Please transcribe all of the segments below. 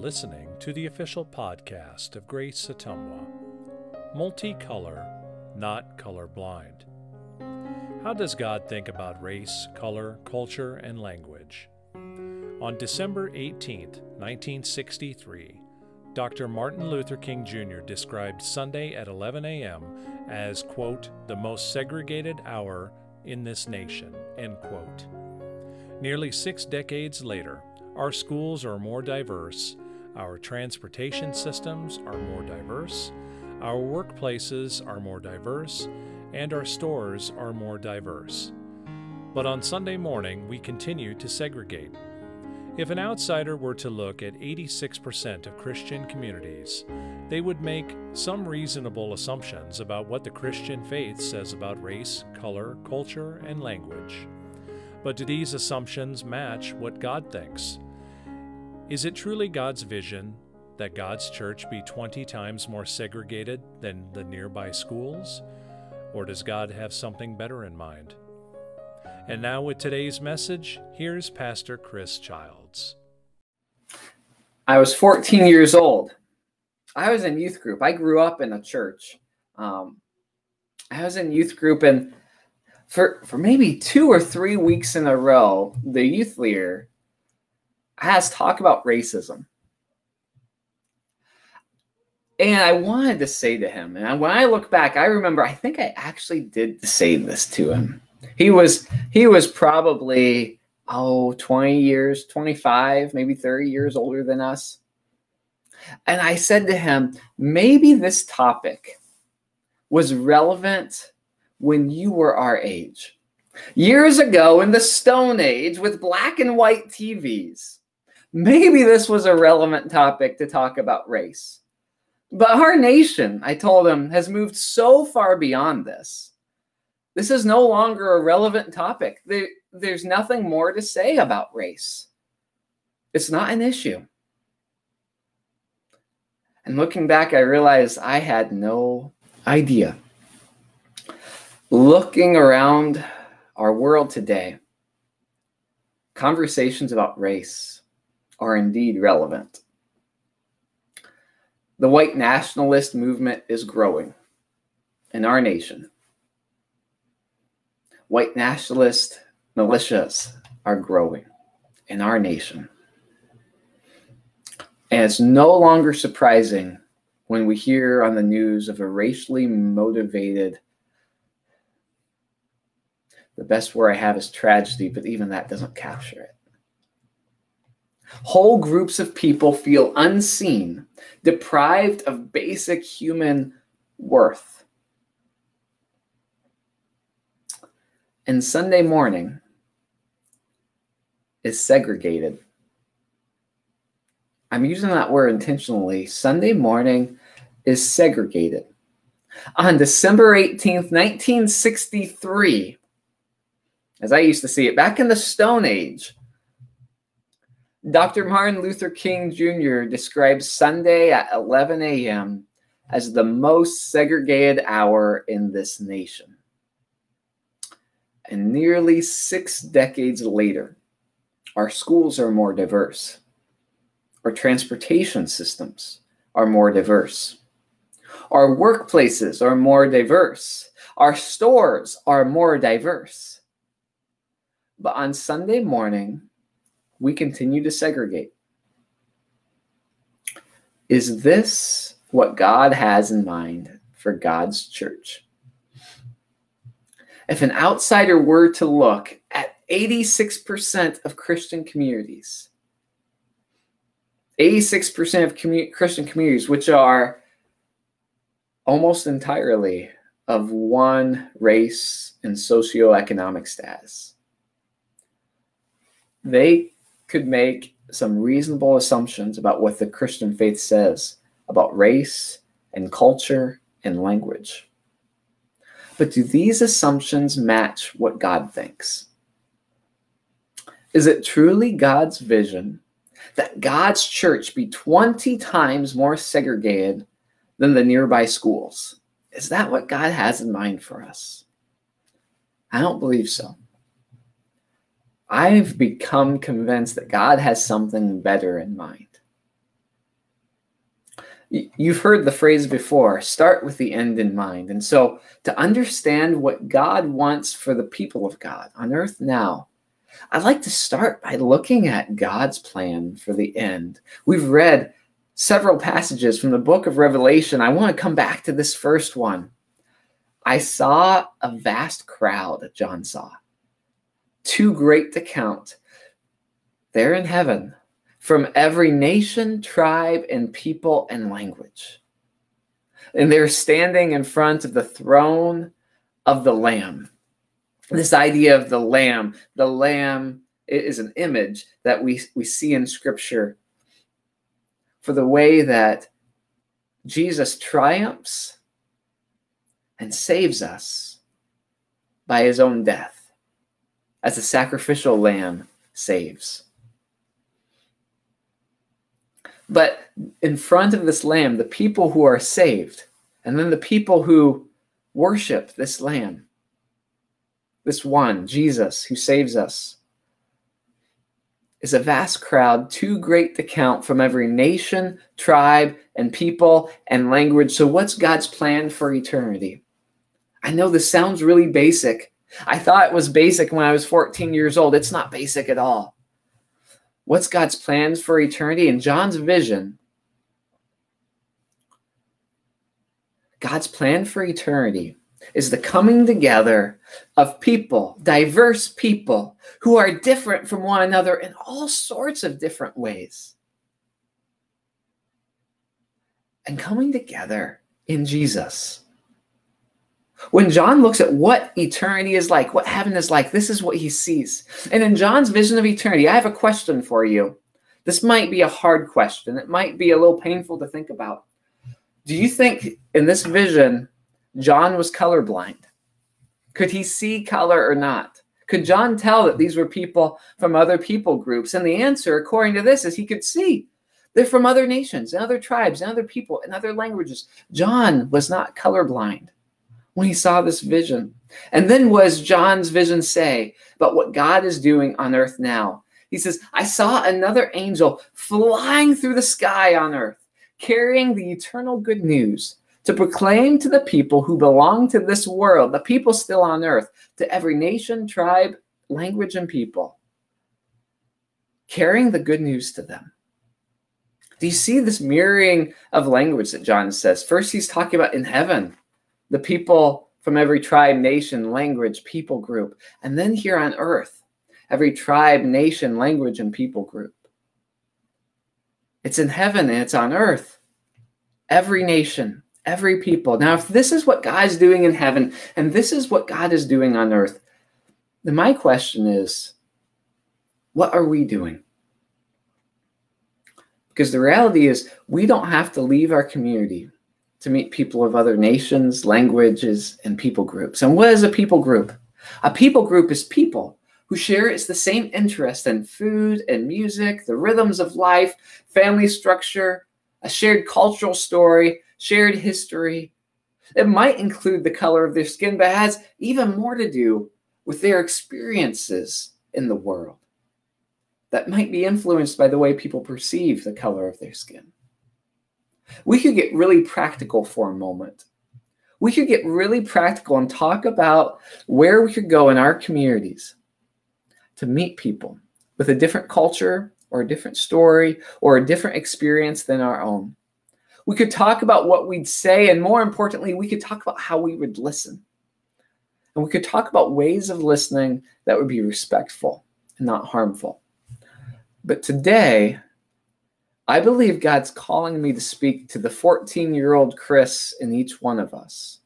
listening to the official podcast of Grace Ottumwa Multicolor, Not Colorblind. How does God think about race, color, culture, and language? On December 18, 1963, Dr. Martin Luther King Jr. described Sunday at 11 a.m. as, quote, the most segregated hour in this nation, end quote. Nearly six decades later, our schools are more diverse, our transportation systems are more diverse, our workplaces are more diverse, and our stores are more diverse. But on Sunday morning, we continue to segregate. If an outsider were to look at 86% of Christian communities, they would make some reasonable assumptions about what the Christian faith says about race, color, culture, and language. But do these assumptions match what God thinks? Is it truly God's vision that God's church be 20 times more segregated than the nearby schools? Or does God have something better in mind? And now, with today's message, here's Pastor Chris Childs. I was 14 years old. I was in youth group. I grew up in a church. Um, I was in youth group, and for for maybe two or three weeks in a row, the youth leader has talk about racism. And I wanted to say to him, and when I look back, I remember I think I actually did say this to him. He was he was probably oh 20 years, 25, maybe 30 years older than us. And I said to him, maybe this topic was relevant when you were our age. Years ago in the Stone Age with black and white TVs maybe this was a relevant topic to talk about race. But our nation, I told him, has moved so far beyond this. This is no longer a relevant topic. There, there's nothing more to say about race. It's not an issue. And looking back, I realized I had no idea. Looking around our world today, conversations about race, are indeed relevant. The white nationalist movement is growing in our nation. White nationalist militias are growing in our nation. And it's no longer surprising when we hear on the news of a racially motivated, the best word I have is tragedy, but even that doesn't capture it. Whole groups of people feel unseen, deprived of basic human worth. And Sunday morning is segregated. I'm using that word intentionally. Sunday morning is segregated. On December 18th, 1963, as I used to see it, back in the Stone Age, Dr. Martin Luther King Jr. describes Sunday at 11 a.m. as the most segregated hour in this nation. And nearly six decades later, our schools are more diverse. Our transportation systems are more diverse. Our workplaces are more diverse. Our stores are more diverse. But on Sunday morning, we continue to segregate. Is this what God has in mind for God's church? If an outsider were to look at 86% of Christian communities, 86% of Christian communities, which are almost entirely of one race and socioeconomic status, they could make some reasonable assumptions about what the Christian faith says about race and culture and language. But do these assumptions match what God thinks? Is it truly God's vision that God's church be 20 times more segregated than the nearby schools? Is that what God has in mind for us? I don't believe so. I've become convinced that God has something better in mind. You've heard the phrase before start with the end in mind. And so, to understand what God wants for the people of God on earth now, I'd like to start by looking at God's plan for the end. We've read several passages from the book of Revelation. I want to come back to this first one. I saw a vast crowd, John saw, too great to count. They're in heaven, from every nation, tribe, and people and language. And they're standing in front of the throne of the Lamb. This idea of the Lamb, the Lamb is an image that we, we see in Scripture for the way that Jesus triumphs and saves us by his own death as a sacrificial lamb saves. But in front of this lamb, the people who are saved, and then the people who worship this lamb, this one, Jesus, who saves us, is a vast crowd, too great to count from every nation, tribe, and people and language. So, what's God's plan for eternity? I know this sounds really basic. I thought it was basic when I was 14 years old. It's not basic at all. What's God's plans for eternity? In John's vision, God's plan for eternity is the coming together of people, diverse people who are different from one another in all sorts of different ways. And coming together in Jesus. When John looks at what eternity is like, what heaven is like, this is what he sees. And in John's vision of eternity, I have a question for you. This might be a hard question. It might be a little painful to think about. Do you think in this vision, John was colorblind? Could he see color or not? Could John tell that these were people from other people groups? And the answer, according to this, is he could see. They're from other nations and other tribes and other people and other languages. John was not colorblind when he saw this vision. And then was John's vision say about what God is doing on earth now? He says, I saw another angel flying through the sky on earth, carrying the eternal good news to proclaim to the people who belong to this world, the people still on earth, to every nation, tribe, language, and people, carrying the good news to them. Do you see this mirroring of language that John says? First, he's talking about in heaven the people from every tribe, nation, language, people group. And then here on earth, every tribe, nation, language, and people group. It's in heaven and it's on earth. Every nation, every people. Now, if this is what God's doing in heaven and this is what God is doing on earth, then my question is what are we doing? Because the reality is, we don't have to leave our community to meet people of other nations, languages, and people groups. And what is a people group? A people group is people who share it's the same interest in food and music, the rhythms of life, family structure, a shared cultural story, shared history. It might include the color of their skin, but has even more to do with their experiences in the world that might be influenced by the way people perceive the color of their skin. We could get really practical for a moment. We could get really practical and talk about where we could go in our communities to meet people with a different culture or a different story or a different experience than our own. We could talk about what we'd say, and more importantly, we could talk about how we would listen. And we could talk about ways of listening that would be respectful and not harmful. But today, I believe God's calling me to speak to the 14 year old Chris in each one of us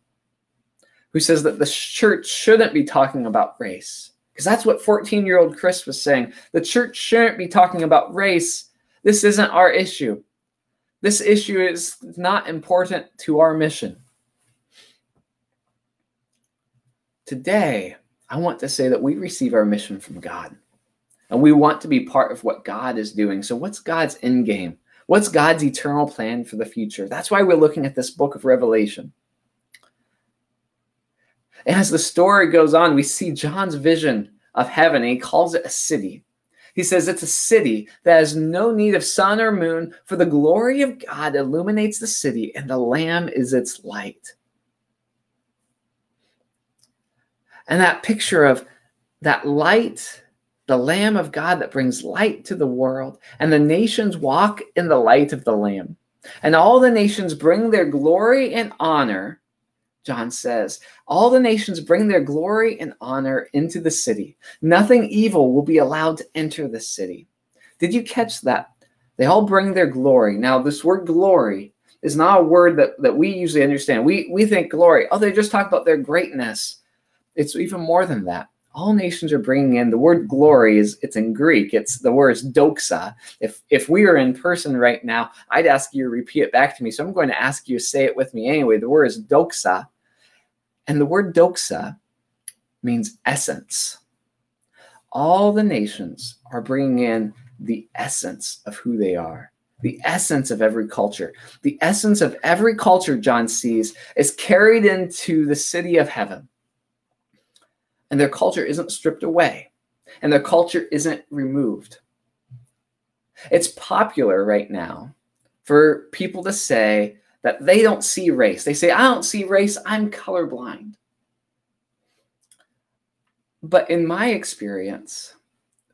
who says that the church shouldn't be talking about race. Because that's what 14 year old Chris was saying. The church shouldn't be talking about race. This isn't our issue. This issue is not important to our mission. Today, I want to say that we receive our mission from God. And we want to be part of what God is doing. So, what's God's end game? What's God's eternal plan for the future? That's why we're looking at this book of Revelation. And as the story goes on, we see John's vision of heaven, and he calls it a city. He says it's a city that has no need of sun or moon, for the glory of God illuminates the city, and the Lamb is its light. And that picture of that light, the Lamb of God that brings light to the world, and the nations walk in the light of the Lamb. And all the nations bring their glory and honor John says, All the nations bring their glory and honor into the city. Nothing evil will be allowed to enter the city. Did you catch that? They all bring their glory. Now, this word glory is not a word that, that we usually understand. We, we think glory, oh, they just talk about their greatness. It's even more than that. All nations are bringing in the word glory is it's in Greek. It's the word is doxa. If if we were in person right now, I'd ask you to repeat it back to me. So I'm going to ask you to say it with me anyway. The word is doxa. And the word doxa means essence. All the nations are bringing in the essence of who they are, the essence of every culture. The essence of every culture, John sees, is carried into the city of heaven. And their culture isn't stripped away, and their culture isn't removed. It's popular right now for people to say that they don't see race. They say, I don't see race, I'm colorblind. But in my experience,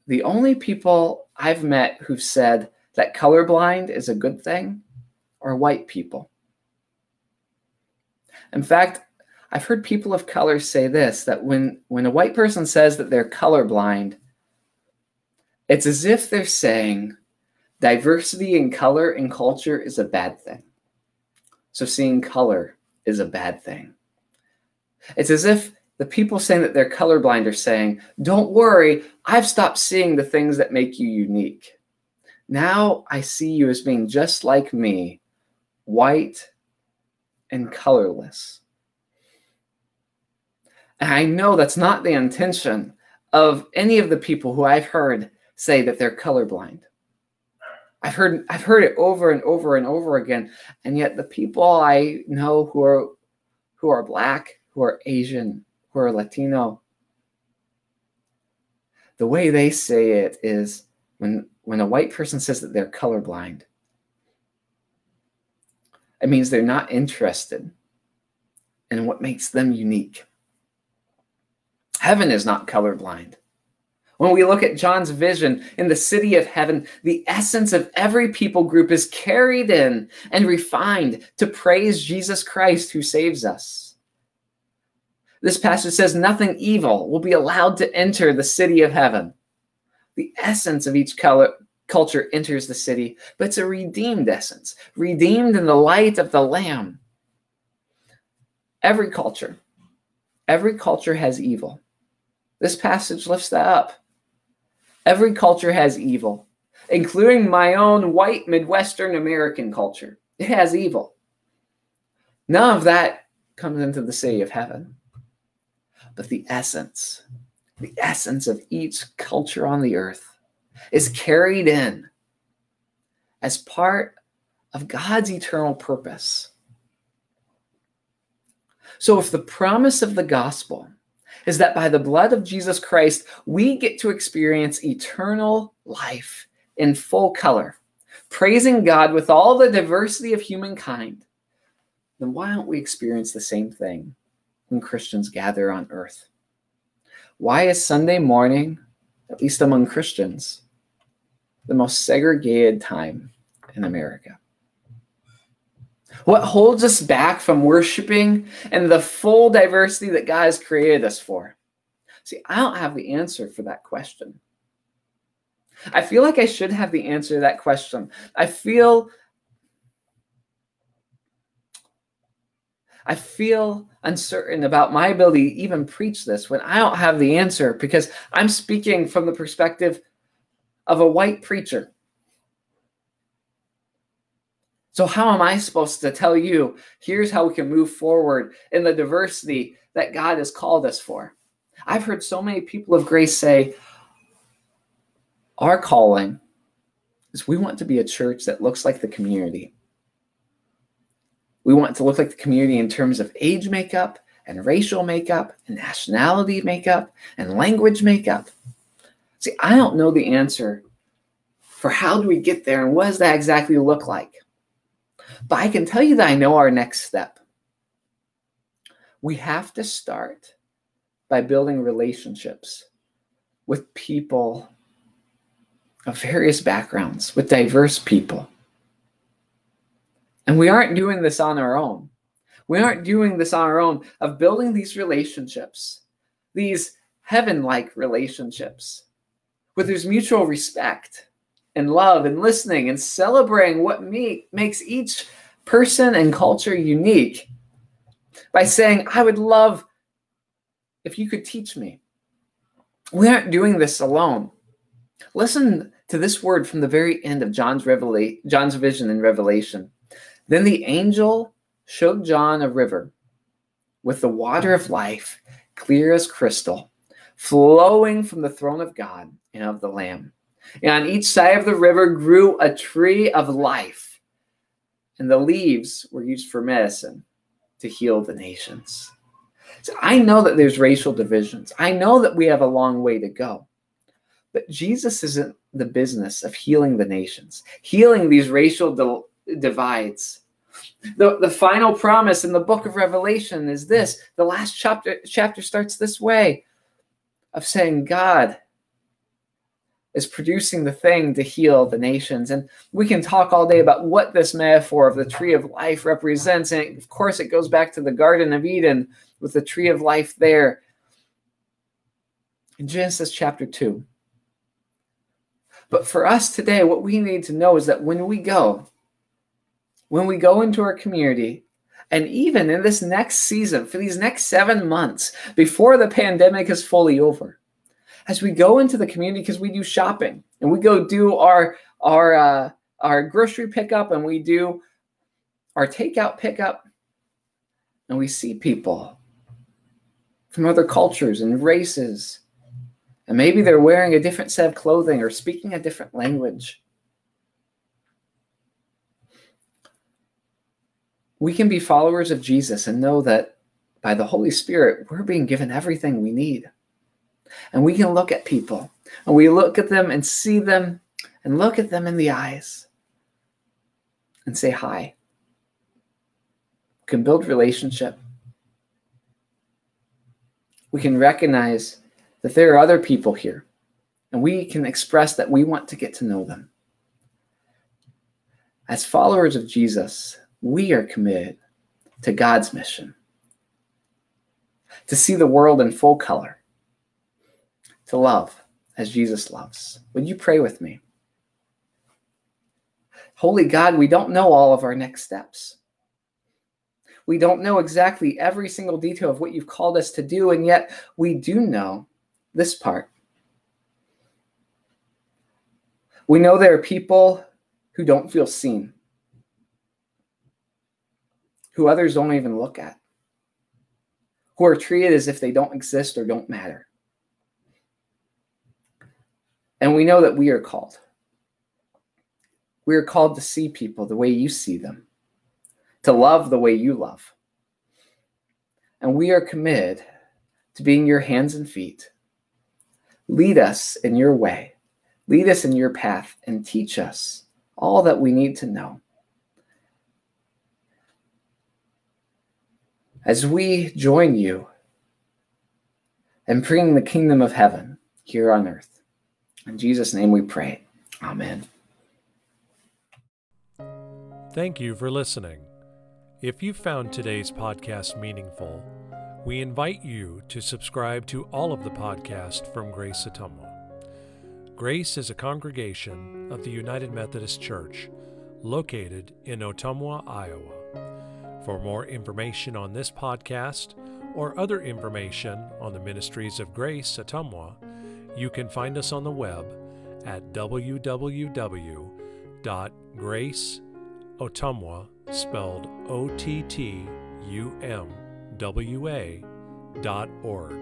the only people I've met who've said that colorblind is a good thing are white people. In fact, I've heard people of color say this that when, when a white person says that they're colorblind, it's as if they're saying diversity in color and culture is a bad thing. So seeing color is a bad thing. It's as if the people saying that they're colorblind are saying, Don't worry, I've stopped seeing the things that make you unique. Now I see you as being just like me, white and colorless. And I know that's not the intention of any of the people who I've heard say that they're colorblind. I've heard I've heard it over and over and over again, and yet the people I know who are who are black, who are Asian, who are Latino, the way they say it is when when a white person says that they're colorblind, it means they're not interested in what makes them unique. Heaven is not colorblind. When we look at John's vision in the city of heaven, the essence of every people group is carried in and refined to praise Jesus Christ who saves us. This passage says nothing evil will be allowed to enter the city of heaven. The essence of each color, culture enters the city, but it's a redeemed essence, redeemed in the light of the Lamb. Every culture, every culture has evil. This passage lifts that up. Every culture has evil, including my own white Midwestern American culture. It has evil. None of that comes into the city of heaven. But the essence, the essence of each culture on the earth is carried in as part of God's eternal purpose. So, if the promise of the gospel is that by the blood of Jesus Christ, we get to experience eternal life in full color, praising God with all the diversity of humankind. Then why don't we experience the same thing when Christians gather on earth? Why is Sunday morning, at least among Christians, the most segregated time in America? What holds us back from worshiping and the full diversity that God has created us for? See, I don't have the answer for that question. I feel like I should have the answer to that question. I feel I feel uncertain about my ability to even preach this when I don't have the answer because I'm speaking from the perspective of a white preacher. So, how am I supposed to tell you, here's how we can move forward in the diversity that God has called us for? I've heard so many people of grace say, our calling is we want to be a church that looks like the community. We want to look like the community in terms of age makeup and racial makeup and nationality makeup and language makeup. See, I don't know the answer for how do we get there and what does that exactly look like. But I can tell you that I know our next step. We have to start by building relationships with people of various backgrounds, with diverse people. And we aren't doing this on our own. We aren't doing this on our own of building these relationships, these heaven like relationships, where there's mutual respect and love and listening and celebrating what me- makes each person and culture unique by saying, I would love if you could teach me. We aren't doing this alone. Listen to this word from the very end of John's revelation, John's vision in Revelation. Then the angel showed John a river with the water of life, clear as crystal, flowing from the throne of God and of the Lamb. And on each side of the river grew a tree of life, and the leaves were used for medicine to heal the nations. So I know that there's racial divisions. I know that we have a long way to go. But Jesus isn't the business of healing the nations, healing these racial di- divides. The, the final promise in the book of Revelation is this. The last chapter chapter starts this way of saying, God is producing the thing to heal the nations. And we can talk all day about what this metaphor of the tree of life represents. And of course, it goes back to the Garden of Eden with the tree of life there in Genesis chapter 2. But for us today, what we need to know is that when we go, when we go into our community, and even in this next season, for these next seven months, before the pandemic is fully over, as we go into the community, because we do shopping and we go do our our uh, our grocery pickup and we do our takeout pickup, and we see people from other cultures and races, and maybe they're wearing a different set of clothing or speaking a different language. we can be followers of Jesus and know that by the Holy Spirit, we're being given everything we need. And we can look at people and we look at them and see them and look at them in the eyes and say hi. We can build relationship. We can recognize that there are other people here and we can express that we want to get to know them. As followers of Jesus, we are committed to God's mission to see the world in full color, to love as Jesus loves. Would you pray with me? Holy God, we don't know all of our next steps. We don't know exactly every single detail of what you've called us to do, and yet we do know this part. We know there are people who don't feel seen who others don't even look at, who are treated as if they don't exist or don't matter. And we know that we are called. We are called to see people the way you see them, to love the way you love. And we are committed to being your hands and feet. Lead us in your way, lead us in your path, and teach us all that we need to know as we join you in bringing the kingdom of heaven here on earth. In Jesus' name we pray. Amen. Thank you for listening. If you found today's podcast meaningful, we invite you to subscribe to all of the podcasts from Grace Ottumwa. Grace is a congregation of the United Methodist Church located in Ottumwa, Iowa. For more information on this podcast or other information on the ministries of Grace Ottumwa, you can find us on the web at www.graceottumwa, spelled O T T U M W A, dot org.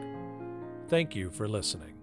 Thank you for listening.